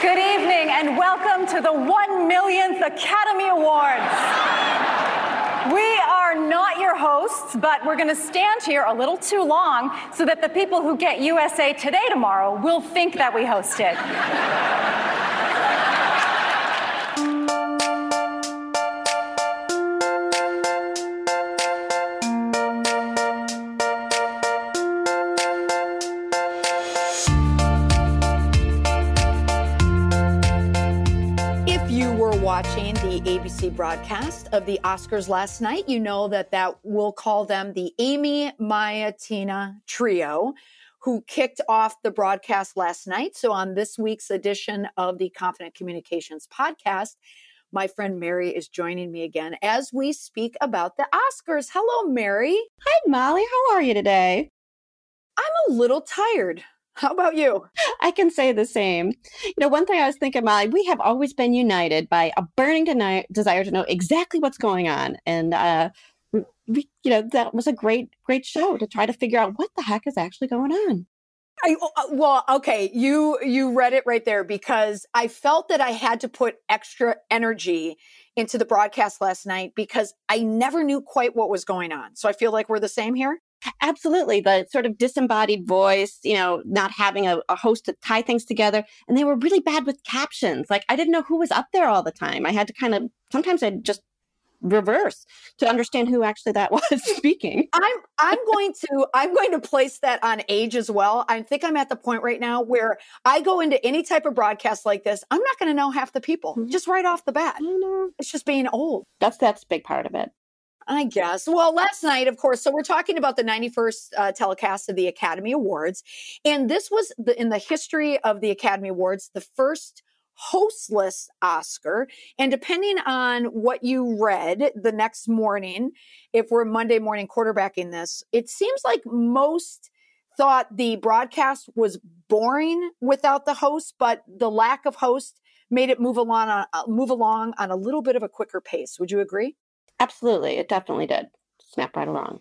Good evening and welcome to the one millionth Academy Awards. We are not your hosts, but we're going to stand here a little too long so that the people who get USA Today tomorrow will think that we hosted. Broadcast of the Oscars last night, you know that that we'll call them the Amy Maya Tina trio who kicked off the broadcast last night. So on this week's edition of the Confident Communications podcast, my friend Mary is joining me again as we speak about the Oscars. Hello, Mary. Hi, Molly. How are you today? I'm a little tired. How about you? I can say the same. You know, one thing I was thinking, Molly, we have always been united by a burning de- desire to know exactly what's going on. And, uh, we, you know, that was a great, great show to try to figure out what the heck is actually going on. I, uh, well, okay, you you read it right there because I felt that I had to put extra energy into the broadcast last night because I never knew quite what was going on. So I feel like we're the same here. Absolutely. The sort of disembodied voice, you know, not having a, a, host to tie things together. And they were really bad with captions. Like I didn't know who was up there all the time. I had to kind of, sometimes I'd just reverse to understand who actually that was speaking. I'm I'm going to I'm going to place that on age as well. I think I'm at the point right now where I go into any type of broadcast like this, I'm not going to know half the people mm-hmm. just right off the bat. It's just being old. That's that's a big part of it. I guess. Well, last night, of course, so we're talking about the 91st uh, telecast of the Academy Awards. And this was the, in the history of the Academy Awards, the first hostless Oscar. And depending on what you read the next morning, if we're Monday morning quarterbacking this, it seems like most thought the broadcast was boring without the host, but the lack of host made it move along on, uh, move along on a little bit of a quicker pace. Would you agree? Absolutely. It definitely did snap right along.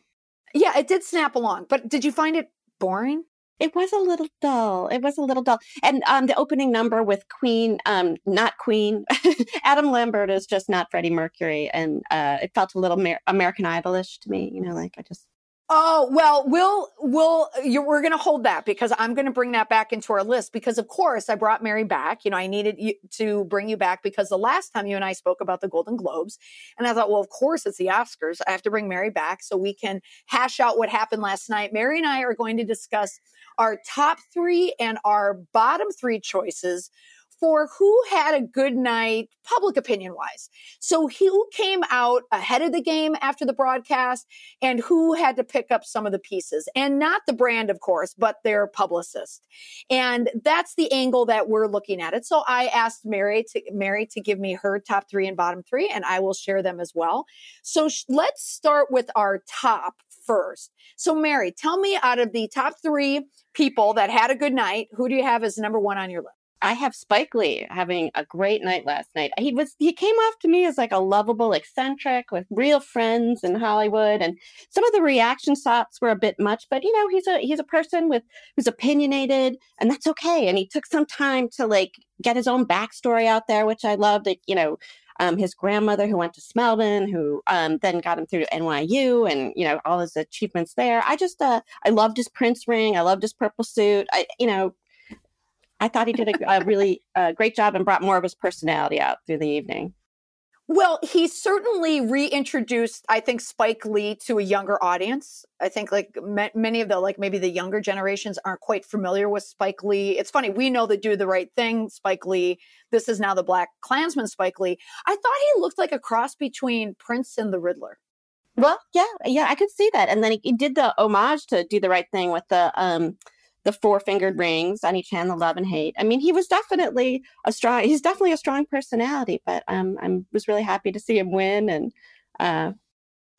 Yeah, it did snap along. But did you find it boring? It was a little dull. It was a little dull. And um, the opening number with Queen, um, not Queen, Adam Lambert is just not Freddie Mercury. And uh, it felt a little Mer- American Idolish to me. You know, like I just Oh, well, we'll, we'll, we're going to hold that because I'm going to bring that back into our list because of course I brought Mary back. You know, I needed to bring you back because the last time you and I spoke about the Golden Globes and I thought, well, of course it's the Oscars. I have to bring Mary back so we can hash out what happened last night. Mary and I are going to discuss our top three and our bottom three choices for who had a good night public opinion wise. So who came out ahead of the game after the broadcast and who had to pick up some of the pieces and not the brand, of course, but their publicist. And that's the angle that we're looking at it. So I asked Mary to Mary to give me her top three and bottom three, and I will share them as well. So sh- let's start with our top first. So Mary, tell me out of the top three people that had a good night, who do you have as number one on your list? I have Spike Lee having a great night last night. He was he came off to me as like a lovable eccentric with real friends in Hollywood and some of the reaction shots were a bit much, but you know, he's a he's a person with who's opinionated and that's okay. And he took some time to like get his own backstory out there, which I loved. That, you know, um, his grandmother who went to Spelman, who um, then got him through NYU and, you know, all his achievements there. I just, uh, I loved his Prince ring. I loved his purple suit. I, you know, I thought he did a, a really uh, great job and brought more of his personality out through the evening. Well, he certainly reintroduced, I think, Spike Lee to a younger audience. I think, like many of the, like maybe the younger generations aren't quite familiar with Spike Lee. It's funny, we know the Do the Right Thing, Spike Lee. This is now the Black Klansman, Spike Lee. I thought he looked like a cross between Prince and the Riddler. Well, yeah, yeah, I could see that. And then he, he did the homage to Do the Right Thing with the um, the four fingered rings on each hand, the love and hate. I mean, he was definitely a strong. He's definitely a strong personality, but um, I was really happy to see him win, and uh,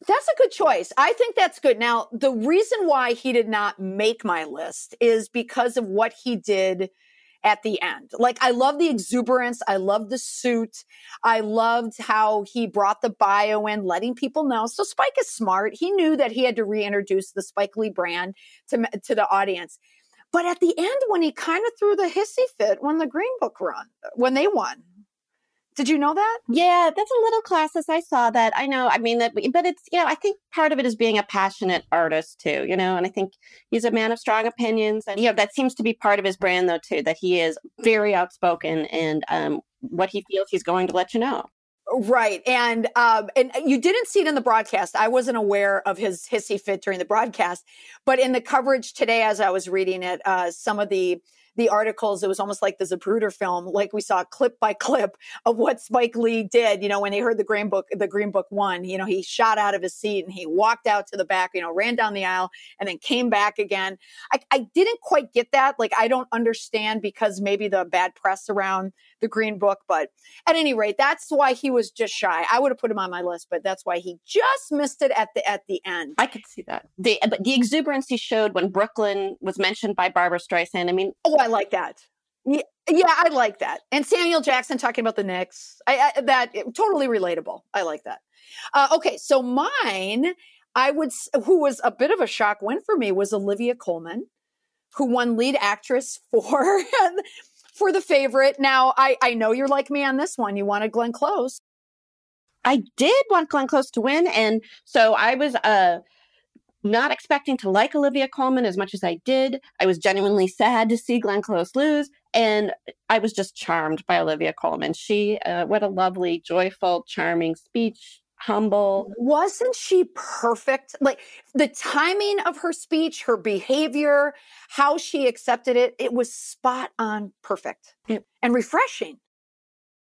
that's a good choice. I think that's good. Now, the reason why he did not make my list is because of what he did at the end. Like, I love the exuberance. I love the suit. I loved how he brought the bio in, letting people know. So Spike is smart. He knew that he had to reintroduce the Spike Lee brand to, to the audience. But at the end, when he kind of threw the hissy fit when the Green Book run, when they won, did you know that? Yeah, that's a little classist. I saw that. I know. I mean that, but it's you know, I think part of it is being a passionate artist too, you know. And I think he's a man of strong opinions, and you know that seems to be part of his brand though too. That he is very outspoken, and um, what he feels, he's going to let you know. Right. And um and you didn't see it in the broadcast. I wasn't aware of his hissy fit during the broadcast, but in the coverage today as I was reading it, uh some of the the articles, it was almost like the Zapruder film, like we saw clip by clip of what Spike Lee did, you know, when they heard the Green Book, the Green Book won, you know, he shot out of his seat and he walked out to the back, you know, ran down the aisle and then came back again. I, I didn't quite get that. Like, I don't understand because maybe the bad press around the Green Book, but at any rate, that's why he was just shy. I would have put him on my list, but that's why he just missed it at the, at the end. I could see that. The, but the exuberance he showed when Brooklyn was mentioned by Barbra Streisand. I mean, oh, I like that. Yeah, yeah, I like that. And Samuel Jackson talking about the Knicks, I, I that totally relatable. I like that. Uh, okay, so mine, I would, who was a bit of a shock win for me was Olivia Colman, who won lead actress for for the favorite. Now, I I know you're like me on this one. You wanted Glenn Close. I did want Glenn Close to win, and so I was uh not expecting to like Olivia Colman as much as I did. I was genuinely sad to see Glenn Close lose, and I was just charmed by Olivia Colman. She, uh, what a lovely, joyful, charming speech. Humble. Wasn't she perfect? Like the timing of her speech, her behavior, how she accepted it, it was spot on perfect yep. and refreshing.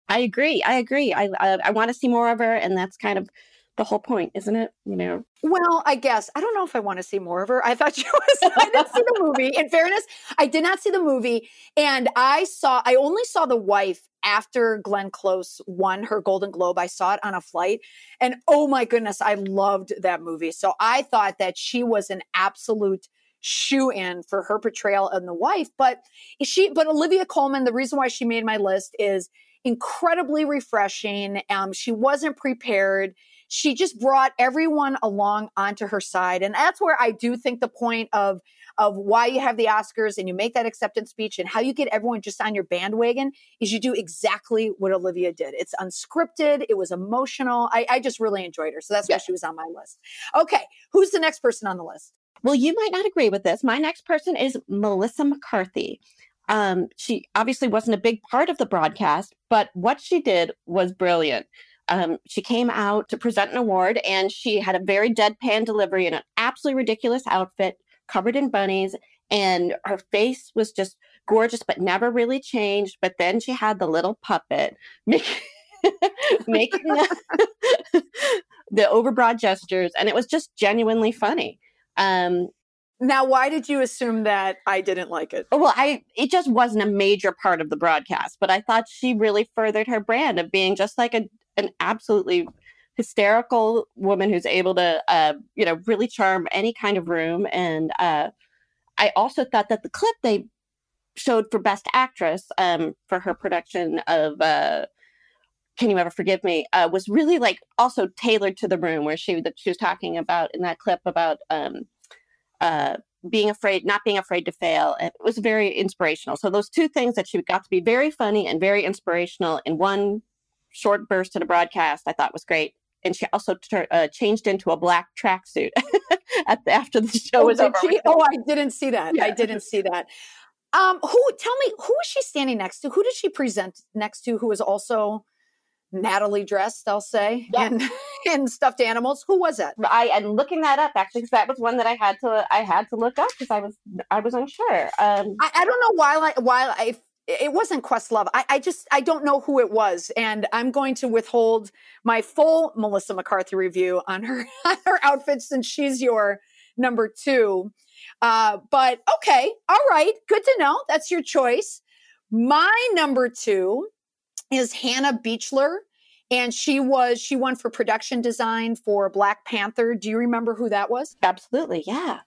I agree. I agree. I I, I want to see more of her, and that's kind of the whole point, isn't it? You know. Well, I guess I don't know if I want to see more of her. I thought she was. I didn't see the movie. In fairness, I did not see the movie, and I saw. I only saw the wife after Glenn Close won her Golden Globe. I saw it on a flight, and oh my goodness, I loved that movie. So I thought that she was an absolute shoe in for her portrayal of the wife. But she, but Olivia Colman, the reason why she made my list is incredibly refreshing. Um, she wasn't prepared she just brought everyone along onto her side. And that's where I do think the point of of why you have the Oscars and you make that acceptance speech and how you get everyone just on your bandwagon is you do exactly what Olivia did. It's unscripted. It was emotional. I, I just really enjoyed her. So that's yeah. why she was on my list. Okay. Who's the next person on the list? Well, you might not agree with this. My next person is Melissa McCarthy. Um, she obviously wasn't a big part of the broadcast, but what she did was brilliant um, she came out to present an award and she had a very deadpan delivery in an absolutely ridiculous outfit covered in bunnies and her face was just gorgeous but never really changed but then she had the little puppet making, making the, the overbroad gestures and it was just genuinely funny um, now, why did you assume that I didn't like it? Well, I it just wasn't a major part of the broadcast, but I thought she really furthered her brand of being just like a, an absolutely hysterical woman who's able to, uh, you know, really charm any kind of room. And uh, I also thought that the clip they showed for Best Actress um, for her production of uh, "Can You Ever Forgive Me" uh, was really like also tailored to the room, where she that she was talking about in that clip about. Um, uh, being afraid, not being afraid to fail. It was very inspirational. So those two things that she got to be very funny and very inspirational in one short burst in a broadcast, I thought was great. And she also ter- uh, changed into a black tracksuit after the show oh, was over. She? Oh, I didn't see that. Yeah. I didn't see that. Um, who? Tell me, who was she standing next to? Who did she present next to? Who was also Natalie dressed? I'll say, yeah. and and stuffed animals. Who was it? I and looking that up actually because that was one that I had to I had to look up because I was I was unsure. Um, I, I don't know why I why I it wasn't Questlove. I, I just I don't know who it was, and I'm going to withhold my full Melissa McCarthy review on her on her outfit since she's your number two. Uh, but okay, all right, good to know. That's your choice. My number two is Hannah Beachler, and she was she won for production design for Black Panther. Do you remember who that was? Absolutely, yeah.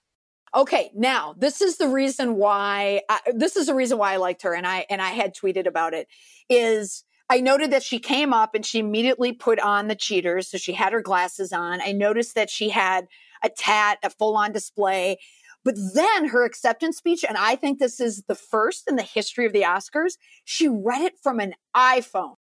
Okay, now this is the reason why I, this is the reason why I liked her, and I and I had tweeted about it. Is I noted that she came up and she immediately put on the cheaters, so she had her glasses on. I noticed that she had a tat, a full on display. But then her acceptance speech, and I think this is the first in the history of the Oscars, she read it from an iPhone.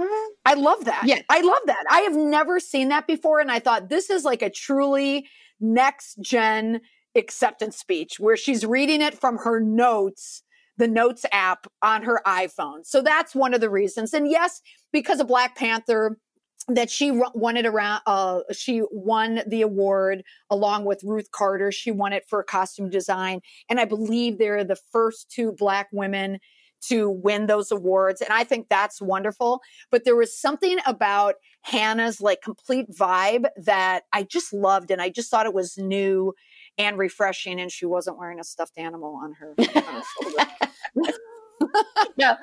Mm-hmm. I love that. Yeah. I love that. I have never seen that before. And I thought this is like a truly next gen acceptance speech where she's reading it from her notes, the notes app on her iPhone. So that's one of the reasons. And yes, because of Black Panther, that she won it around uh she won the award along with Ruth Carter. She won it for costume design. And I believe they're the first two black women to win those awards. And I think that's wonderful. But there was something about Hannah's like complete vibe that I just loved. And I just thought it was new and refreshing and she wasn't wearing a stuffed animal on her, on her shoulder. no,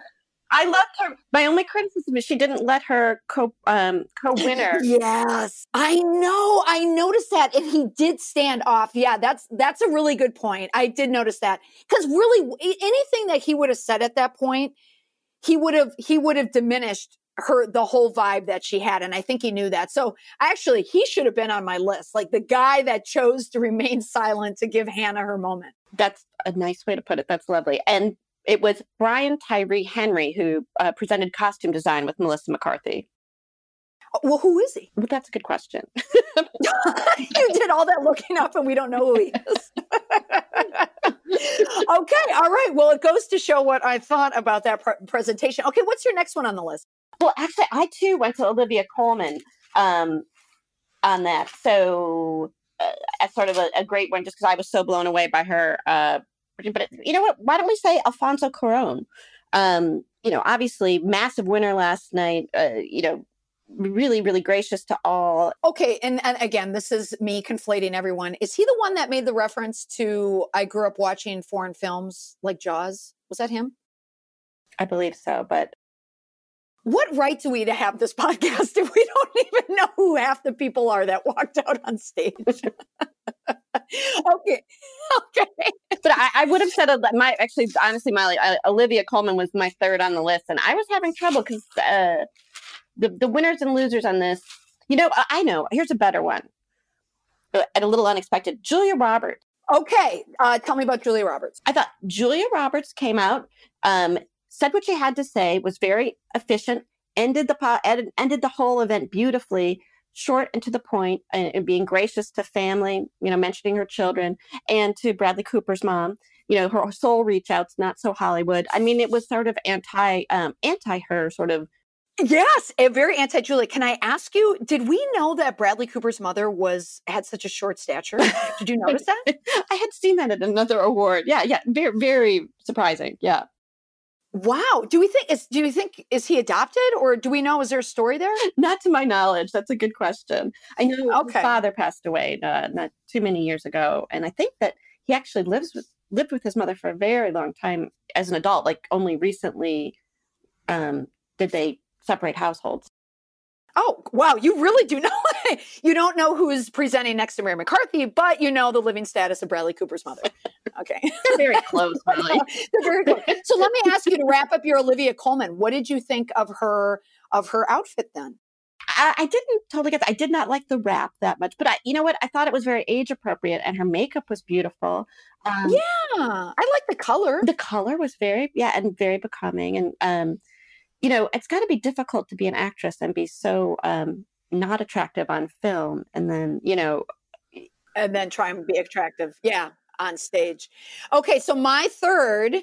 I loved her. My only criticism is she didn't let her co um, co-winner. Yes, I know. I noticed that, and he did stand off. Yeah, that's that's a really good point. I did notice that because really, anything that he would have said at that point, he would have he would have diminished her the whole vibe that she had and i think he knew that so actually he should have been on my list like the guy that chose to remain silent to give hannah her moment That's a nice way to put it. That's lovely. And it was Brian Tyree Henry who uh, presented costume design with Melissa McCarthy. Oh, well who is he But that's a good question. you did all that looking up and we don't know who he is okay all right well it goes to show what i thought about that pr- presentation okay what's your next one on the list Well, actually, I too went to Olivia Colman um, on that. So, uh, as sort of a, a great one, just because I was so blown away by her. Uh, but you know what? Why don't we say Alfonso Cuarón? Um, you know, obviously, massive winner last night. Uh, you know, really, really gracious to all. Okay, and, and again, this is me conflating everyone. Is he the one that made the reference to I grew up watching foreign films like Jaws? Was that him? I believe so, but What right do we to have this podcast if we don't even know who half the people are that walked out on stage? okay, okay. but I, I would have said my actually honestly Miley uh, Olivia Colman was my third on the list, and I was having trouble because uh, the the winners and losers on this. You know, I, I know. Here's a better one, uh, and a little unexpected. Julia Roberts. Okay, uh, tell me about Julia Roberts. I thought Julia Roberts came out, um, said what she had to say, was very efficient, ended the ended the whole event beautifully, short and to the point, and, and being gracious to family. You know, mentioning her children and to Bradley Cooper's mom. You know, her soul reach outs, not so Hollywood. I mean, it was sort of anti um, anti her sort of. Yes, very anti Julia. Can I ask you? Did we know that Bradley Cooper's mother was had such a short stature? Did you notice that? I had seen that at another award. Yeah, yeah, very very surprising. Yeah. Wow. Do we think is do you think is he adopted or do we know is there a story there? Not to my knowledge. That's a good question. I know Okay. his father passed away uh, not too many years ago, and I think that he actually lives with lived with his mother for a very long time as an adult. Like only recently um, did they separate households. Oh, wow. You really do know. you don't know who is presenting next to Mary McCarthy, but you know the living status of Bradley Cooper's mother. Okay. They're very close, really. They're very cool. So let me ask you to wrap up your Olivia Colman. What did you think of her of her outfit then? I, I didn't totally get that. I did not like the wrap that much, but I, you know what? I thought it was very age appropriate, and her makeup was beautiful. Um, Yeah, I like the color. the color was very yeah and very becoming and um you know it's got to be difficult to be an actress and be so um not attractive on film and then you know and then try and be attractive. Yeah, on stage. Okay, so my third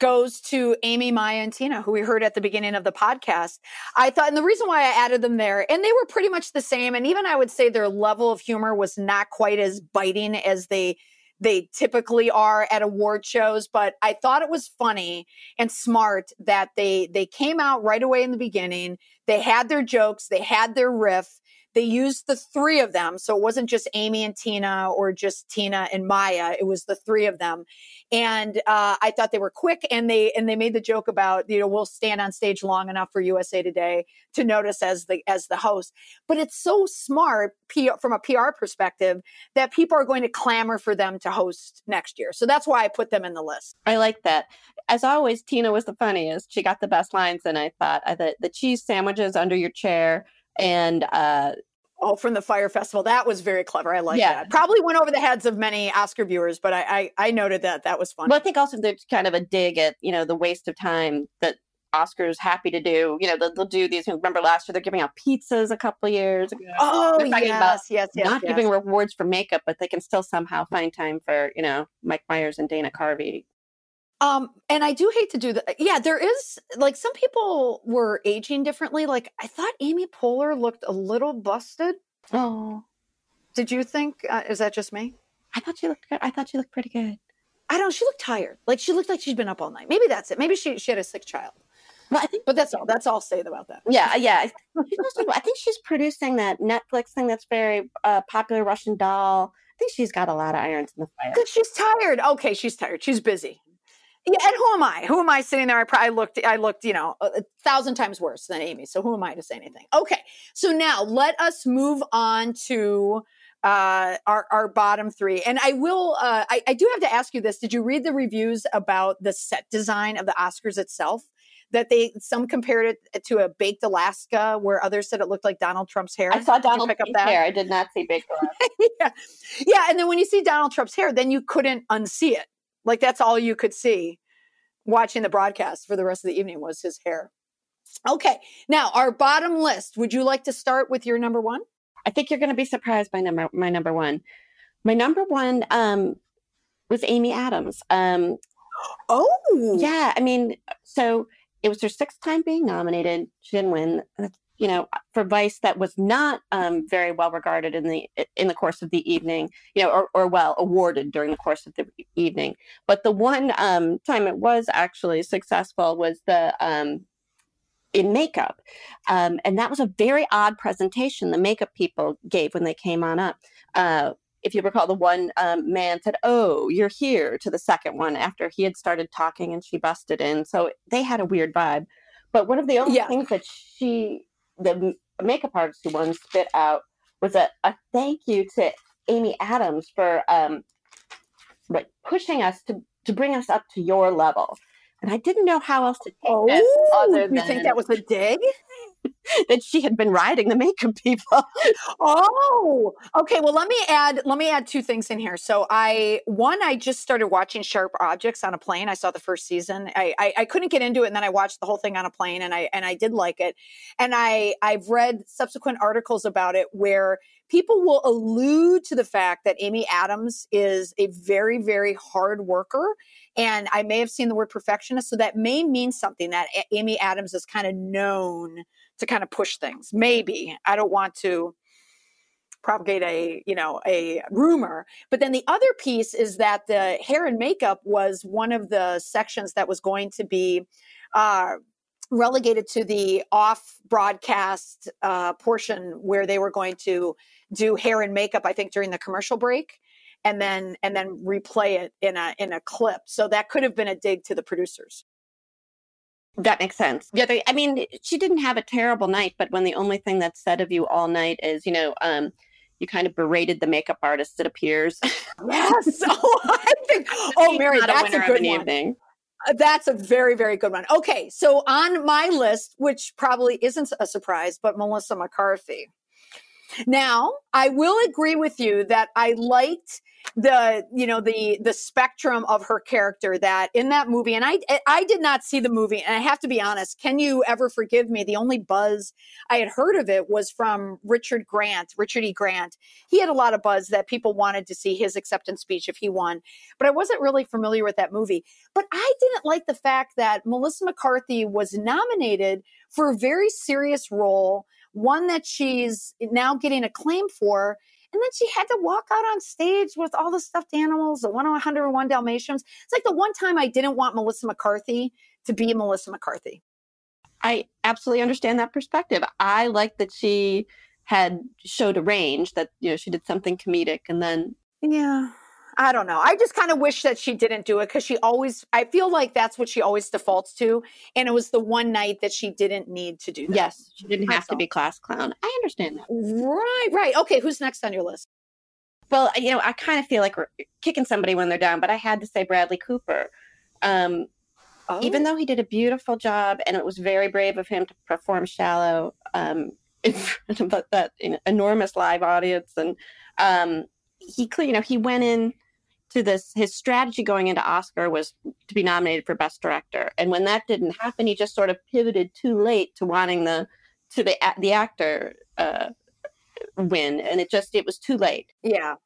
goes to Amy, Maya, and Tina, who we heard at the beginning of the podcast. I thought, and the reason why I added them there, and they were pretty much the same, and even I would say their level of humor was not quite as biting as they they typically are at award shows but i thought it was funny and smart that they they came out right away in the beginning. They had their jokes they had their riff they used the three of them. So it wasn't just amy and tina or just tina and maya it was the three of them. And uh, i thought they were quick and they and they made the joke about you know we'll stand on stage long enough for usa today to notice as the as the host. But it's so smart PR, from a pr perspective that people are going to clamor for them to host next year. So that's why i put them in the list. I like that. As always tina was the funniest. She got the best lines and i thought uh, the, the cheese sandwiches under your chair and uh Oh, from the Fyre Festival. That was very clever. I like Yeah. that. Probably went over the heads of many Oscar viewers, but I, I, I noted that. That was fun. Well, I think also there's kind of a dig at you know the waste of time that Oscar's happy to do. You know, they'll, they'll do these. Remember last year they're giving out pizzas a couple of years ago. oh, They're talking yes, about yes, yes, Not yes. giving rewards for makeup, but they can still somehow find time for you know Mike Myers and Dana Carvey. Um, and I do hate to do that. Yeah, there is like some people were aging differently. Like I thought Amy Poehler looked a little busted. Oh, Did you think? Uh, is that just me? I thought she looked good. I thought she looked pretty good. I don't. She looked tired. Like she looked like she'd been up all night. Maybe that's it. Maybe she she had a sick child. Well, I think But that's all. That's all I'll say about that. Yeah, yeah. I think she's also- I think she's producing that Netflix thing that's very uh, popular, Russian Doll. I think she's got a lot of irons in the fire. Good. She's tired. Okay, she's tired. She's busy. Yeah, and who am I? Who am I sitting there? I probably looked. I looked, you know, a, thousand times worse than Amy. So who am I to say anything? Okay. So now let us move on to uh, our our bottom three. And I will. Uh, I, I do have to ask you this. Did you read the reviews about the set design of the Oscars itself? That they some compared it to a baked Alaska, where others said it looked like Donald Trump's hair. I saw Donald pick up Trump's that? hair. I did not see Big Black. yeah. Yeah. And then when you see Donald Trump's hair, then you couldn't unsee it. Like that's all you could see watching the broadcast for the rest of the evening was his hair. Okay. Now, our bottom list. Would you like to start with your number one? I think you're going to be surprised by number my number one. My number one um, was Amy Adams. Um, Oh, yeah, I mean, so it was her sixth time being nominated. She didn't win. That's, You know, for Vice, that was not um, very well regarded in the in the course of the evening. You know, or, or well awarded during the course of the evening. But the one um, time it was actually successful was the um, in makeup, um, and that was a very odd presentation the makeup people gave when they came on up. Uh, if you recall, the one um, man said, "Oh, you're here," to the second one after he had started talking, and she busted in. So they had a weird vibe. But one of the only Yeah. things that she, the makeup artist who won, spit out was a, a thank you to Amy Adams for um, like pushing us to to bring us up to your level. And I didn't know how else to take Oh, it other you think that was a dig? that she had been riding the makeup people. Oh, okay. Well, let me add. Let me add two things in here. So, I one, I just started watching Sharp Objects on a plane. I saw the first season. I, I I couldn't get into it, and then I watched the whole thing on a plane, and I and I did like it. And I I've read subsequent articles about it where people will allude to the fact that Amy Adams is a very very hard worker. And I may have seen the word perfectionist, so that may mean something that Amy Adams is kind of known to kind of push things. Maybe I don't want to propagate a you know a rumor but then the other piece is that the hair and makeup was one of the sections that was going to be uh relegated to the off broadcast uh portion where they were going to do hair and makeup i think during the commercial break and then and then replay it in a in a clip so that could have been a dig to the producers That makes sense. Yeah, they, I mean, she didn't have a terrible night, but when the only thing that's said of you all night is, you know, um, you kind of berated the makeup artist. It appears. yes oh i think oh mary not that's a good one evening. Uh, That's a very, very good one. Okay, so on my list, which probably isn't a surprise, but Melissa McCarthy. Now, I will agree with you that I liked the, you know, the the spectrum of her character that in that movie, and I I did not see the movie, and I have to be honest. Can you ever forgive me? The only buzz I had heard of it was from Richard Grant, Richard E. Grant. He had a lot of buzz that people wanted to see his acceptance speech if he won, but I wasn't really familiar with that movie. But I didn't like the fact that Melissa McCarthy was nominated for a very serious role, one that she's now getting acclaim for. And then she had to walk out on stage with all the stuffed animals, the 101 Dalmatians. It's like the one time I didn't want Melissa McCarthy to be Melissa McCarthy. I absolutely understand that perspective. I like that she had showed a range that you know she did something comedic and then Yeah. I don't know. I just kind of wish that she didn't do it because she always, I feel like that's what she always defaults to. And it was the one night that she didn't need to do that. yes, she didn't have to be class clown. I understand that. Right, right. Okay, who's next on your list? Well, you know, I kind of feel like we're kicking somebody when they're down, but I had to say Bradley Cooper. Um, Oh. even though he did a beautiful job and it was very brave of him to perform shallow um, in front of that enormous live audience, and um, he, clearly you know, he went in to this. His strategy going into Oscar was to be nominated for Best Director, and when that didn't happen, he just sort of pivoted too late to wanting the to the the actor uh, win, and it just it was too late. Yeah,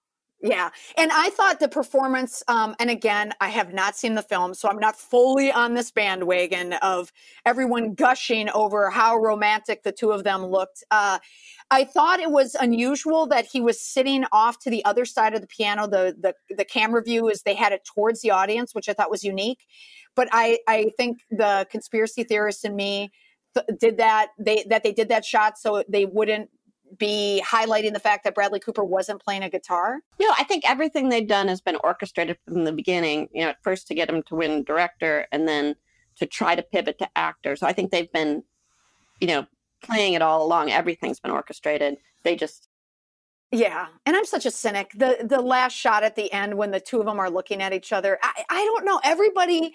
yeah. And I thought the performance, um, and again, I have not seen the film, so I'm not fully on this bandwagon of everyone gushing over how romantic the two of them looked. Uh, I thought it was unusual that he was sitting off to the other side of the piano. The, the, the camera view is they had it towards the audience, which I thought was unique. But I, I think the conspiracy theorist in me th- did that, they, that they did that shot so they wouldn't be highlighting the fact that Bradley Cooper wasn't playing a guitar? You know, I think everything they've done has been orchestrated from the beginning. You know, at first to get him to win director and then to try to pivot to actor. So I think they've been, you know, playing it all along. Everything's been orchestrated. They just yeah, and I'm such a cynic. The the last shot at the end when the two of them are looking at each other, I, I don't know. Everybody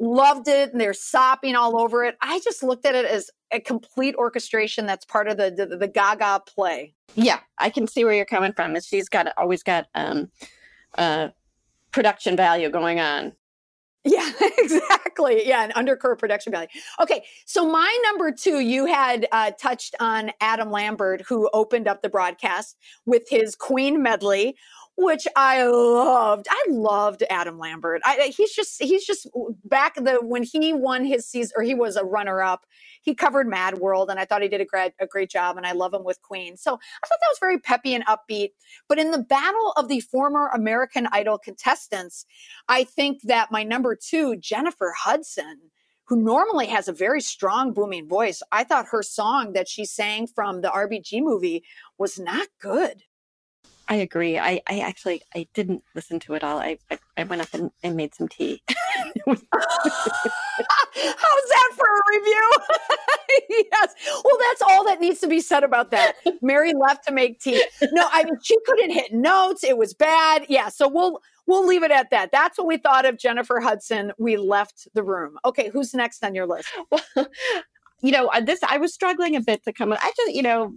loved it and they're sopping all over it. I just looked at it as a complete orchestration that's part of the the, the Gaga play. Yeah, I can see where you're coming from. She's got always got um, uh, production value going on. Yeah, exactly. Yeah, an undercurrent production value. Okay, so my number two, you had uh, touched on Adam Lambert, who opened up the broadcast with his Queen medley, which I loved. I loved Adam Lambert. I, he's just he's just back the when he won his season or he was a runner up. He covered Mad World, and I thought he did a great a great job. And I love him with Queen. So I thought that was very peppy and upbeat. But in the battle of the former American Idol contestants, I think that my number two, Jennifer Hudson who normally has a very strong booming voice. I thought her song that she sang from the RBG movie was not good. I agree. I, I actually I didn't listen to it all. I I, I went up and, and made some tea. How's that for a review? yes. Well, that's all that needs to be said about that. Mary left to make tea. No, I mean she couldn't hit notes. It was bad. Yeah. So we'll we'll leave it at that. That's what we thought of Jennifer Hudson. We left the room. Okay, who's next on your list? Well, you know, uh, this I was struggling a bit to come. I just, you know,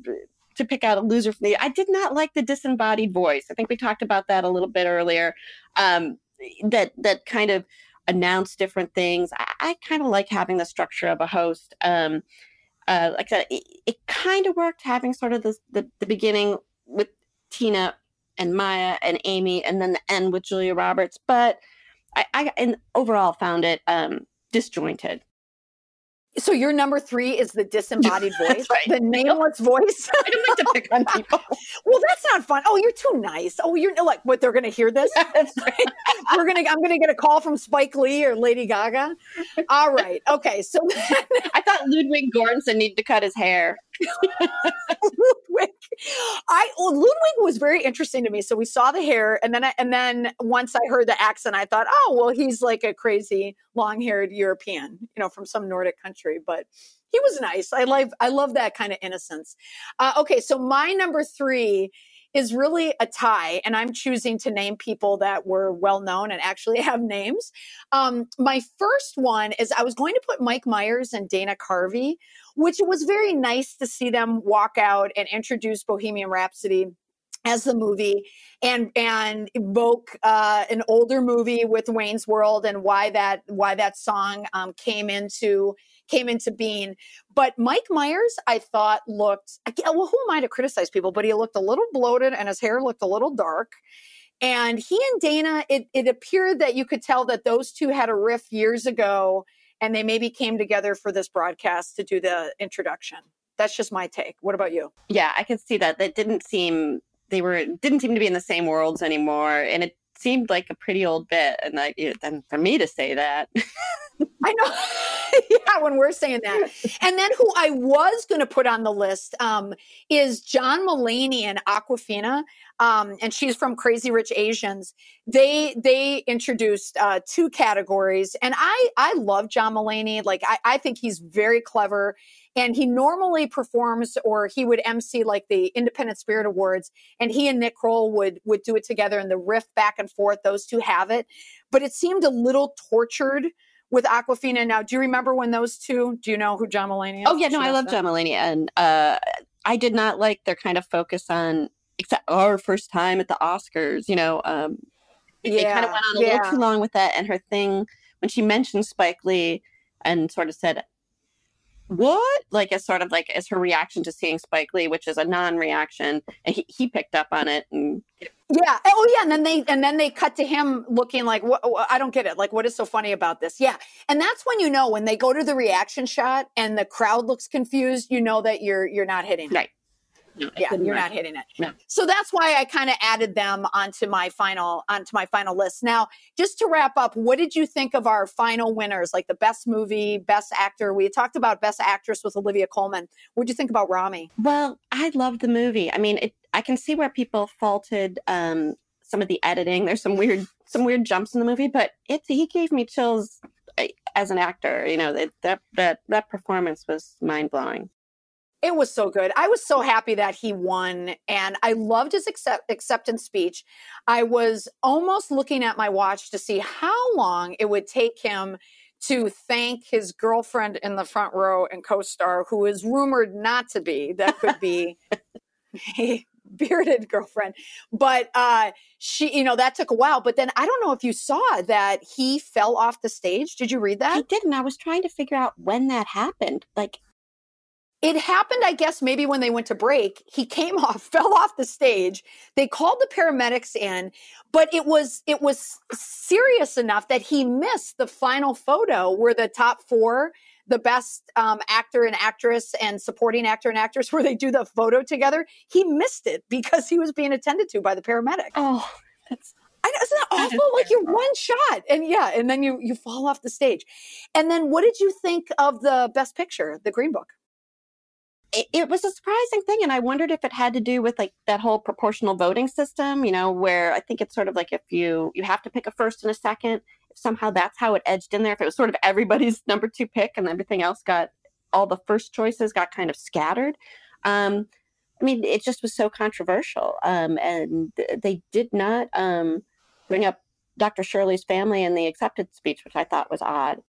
to pick out a loser for me. I did not like the disembodied voice. I think we talked about that a little bit earlier. Um, that that kind of announced different things. I, I kind of like having the structure of a host. Um, uh, like I said, it, it kind of worked having sort of the, the, the beginning with Tina and Maya and Amy, and then the end with Julia Roberts. But I, I and overall found it um, disjointed. So your number three is the disembodied voice, right. the nameless voice. I don't like to pick on people. well, that's not fun. Oh, you're too nice. Oh, you're like what? They're going to hear this. We're gonna. I'm gonna get a call from Spike Lee or Lady Gaga. All right. Okay. So I thought Ludwig Göransson needed to cut his hair. Ludwig. I well, Ludwig was very interesting to me. So we saw the hair, and then I, and then once I heard the accent, I thought, oh well, he's like a crazy long-haired European, you know, from some Nordic country. But he was nice. I love I love that kind of innocence. Uh, okay, so my number three is really a tie, and I'm choosing to name people that were well known and actually have names. Um, my first one is I was going to put Mike Myers and Dana Carvey, which was very nice to see them walk out and introduce Bohemian Rhapsody as the movie and and evoke uh, an older movie with Wayne's World and why that why that song um, came into came into being. But Mike Myers, I thought looked well. Who am I to criticize people? But he looked a little bloated and his hair looked a little dark. And he and Dana, it, it appeared that you could tell that those two had a riff years ago, and they maybe came together for this broadcast to do the introduction. That's just my take. What about you? Yeah, I can see that. That didn't seem they were didn't seem to be in the same worlds anymore, and it seemed like a pretty old bit. And like, then for me to say that, I know. yeah, when we're saying that. And then who I was going to put on the list um, is John Mulaney and Awkwafina, Um, and she's from Crazy Rich Asians. They they introduced uh, two categories, and I I love John Mulaney. Like I, I think he's very clever and he normally performs or he would MC like the Independent Spirit Awards, and he and Nick Kroll would would do it together, and the riff back and forth. Those two have it, but it seemed a little tortured with Awkwafina. Now, do you remember when those two? Do you know who John Mulaney is? Oh yeah, no, I love that? John Mulaney, and uh, I did not like their kind of focus on except our first time at the Oscars. You know, um, yeah, they kind of went on a yeah. little too long with that. And her thing when she mentioned Spike Lee and sort of said, "What?" like as sort of like as her reaction to seeing Spike Lee, which is a non-reaction, and he, he picked up on it and. Yeah. Oh, oh yeah. And then they and then they cut to him looking like, what, I don't get it. Like, what is so funny about this? Yeah. And that's when you know when they go to the reaction shot and the crowd looks confused. You know that you're you're not hitting right. No, yeah, you're not hitting it. No. So that's why I kind of added them onto my final onto my final list. Now, just to wrap up, what did you think of our final winners? Like the best movie, best actor. We talked about best actress with Olivia Colman. What did you think about Rami? Well, I love the movie. I mean, it, I can see where people faulted um, some of the editing. There's some weird some weird jumps in the movie, but it he gave me chills eh, as an actor. You know that that that, that performance was mind blowing. It was so good. I was so happy that he won, and I loved his accept- acceptance speech. I was almost looking at my watch to see how long it would take him to thank his girlfriend in the front row and co-star, who is rumored not to be. That could be a bearded girlfriend, but uh, she, you know, that took a while. But then I don't know if you saw that he fell off the stage. Did you read that? I didn't. I was trying to figure out when that happened. Like it happened, I guess, maybe when they went to break. He came off, fell off the stage. They called the paramedics in, but it was it was serious enough that he missed the final photo where the top four, the best um, actor and actress and supporting actor and actress, where they do the photo together. He missed it because he was being attended to by the paramedic. Oh, that's I know, isn't that awful? like you're one shot, and yeah, and then you you fall off the stage. And then, what did you think of the best picture, the Green Book? It, was a surprising thing and i wondered if it had to do with like that whole proportional voting system you know where i think it's sort of like if you you have to pick a first and a second if somehow that's how it edged in there if it was sort of everybody's number two pick and everything else got all the first choices got kind of scattered. Um i mean it just was so controversial um and they did not um bring up dr shirley's family in the acceptance speech which i thought was odd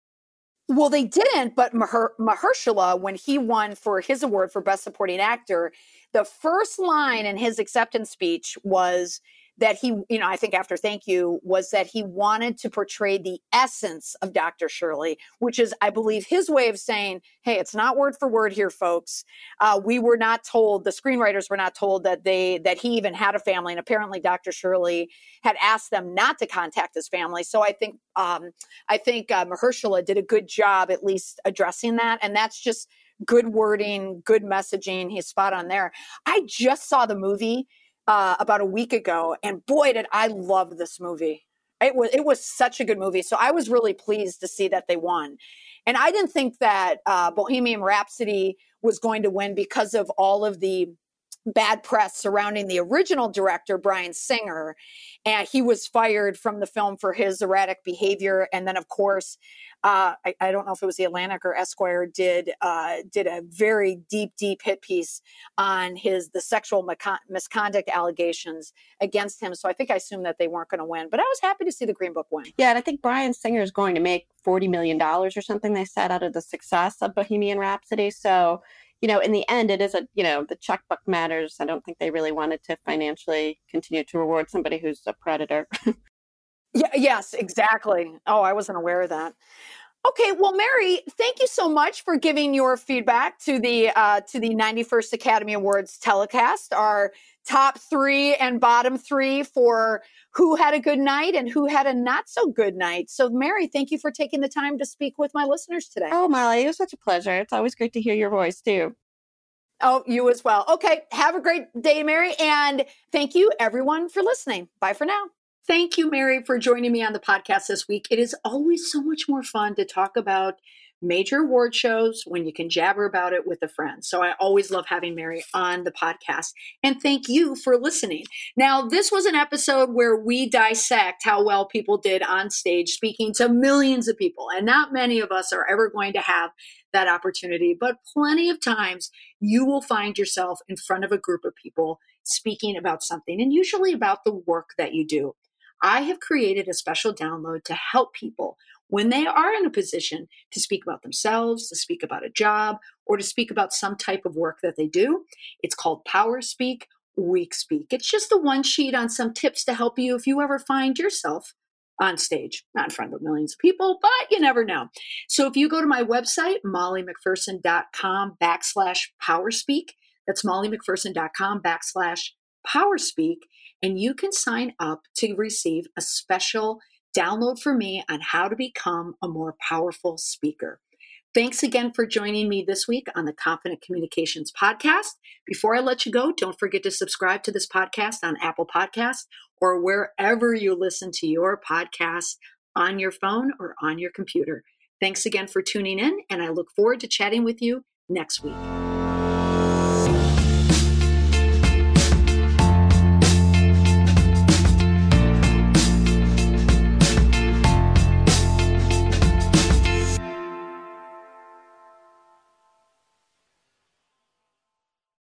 well, they didn't, but Maher- Mahershala, when he won for his award for Best Supporting Actor, the first line in his acceptance speech was that he, you know, I think after thank you was that he wanted to portray the essence of Dr. Shirley, which is, I believe, his way of saying, hey, it's not word for word here, folks. Uh, we were not told, the screenwriters were not told that they, that he even had a family. And apparently Dr. Shirley had asked them not to contact his family. So I think, um, I think uh, Mahershala did a good job at least addressing that. And that's just good wording, good messaging. He's spot on there. I just saw the movie uh, about a week ago, and boy, did I love this movie. It was it was such a good movie. So I was really pleased to see that they won. And I didn't think that uh, Bohemian Rhapsody was going to win because of all of the bad press surrounding the original director, Bryan Singer. And he was fired from the film for his erratic behavior. And then, of course, uh, I, I, don't know if it was the Atlantic or Esquire did uh, did a very deep, deep hit piece on his the sexual misconduct allegations against him. So I think I assumed that they weren't going to win, but I was happy to see the Green Book win. Yeah, and I think Bryan Singer is going to make forty million dollars or something. They said out of the success of Bohemian Rhapsody. So you know, in the end, it is a, you know, the checkbook matters. I don't think they really wanted to financially continue to reward somebody who's a predator. yeah, yes, exactly. Oh, I wasn't aware of that. Okay, well, Mary, thank you so much for giving your feedback to the uh, to the 91st Academy Awards telecast. Our top three and bottom three for who had a good night and who had a not so good night. So, Mary, thank you for taking the time to speak with my listeners today. Oh, Molly, it was such a pleasure. It's always great to hear your voice too. Oh, you as well. Okay, have a great day, Mary, and thank you everyone for listening. Bye for now. Thank you, Mary, for joining me on the podcast this week. It is always so much more fun to talk about major award shows when you can jabber about it with a friend. So I always love having Mary on the podcast. And thank you for listening. Now, this was an episode where we dissect how well people did on stage speaking to millions of people. And not many of us are ever going to have that opportunity, but plenty of times you will find yourself in front of a group of people speaking about something and usually about the work that you do. I have created a special download to help people when they are in a position to speak about themselves, to speak about a job, or to speak about some type of work that they do. It's called Power Speak, Weak Speak. It's just the one sheet on some tips to help you if you ever find yourself on stage, not in front of millions of people, but you never know. So if you go to my website, mollymcpherson.com backslash powerspeak, that's mollymcpherson.com backslash powerspeak, and you can sign up to receive a special download for me on how to become a more powerful speaker. Thanks again for joining me this week on the Confident Communications Podcast. Before I let you go, don't forget to subscribe to this podcast on Apple Podcasts or wherever you listen to your podcast on your phone or on your computer. Thanks again for tuning in, and I look forward to chatting with you next week.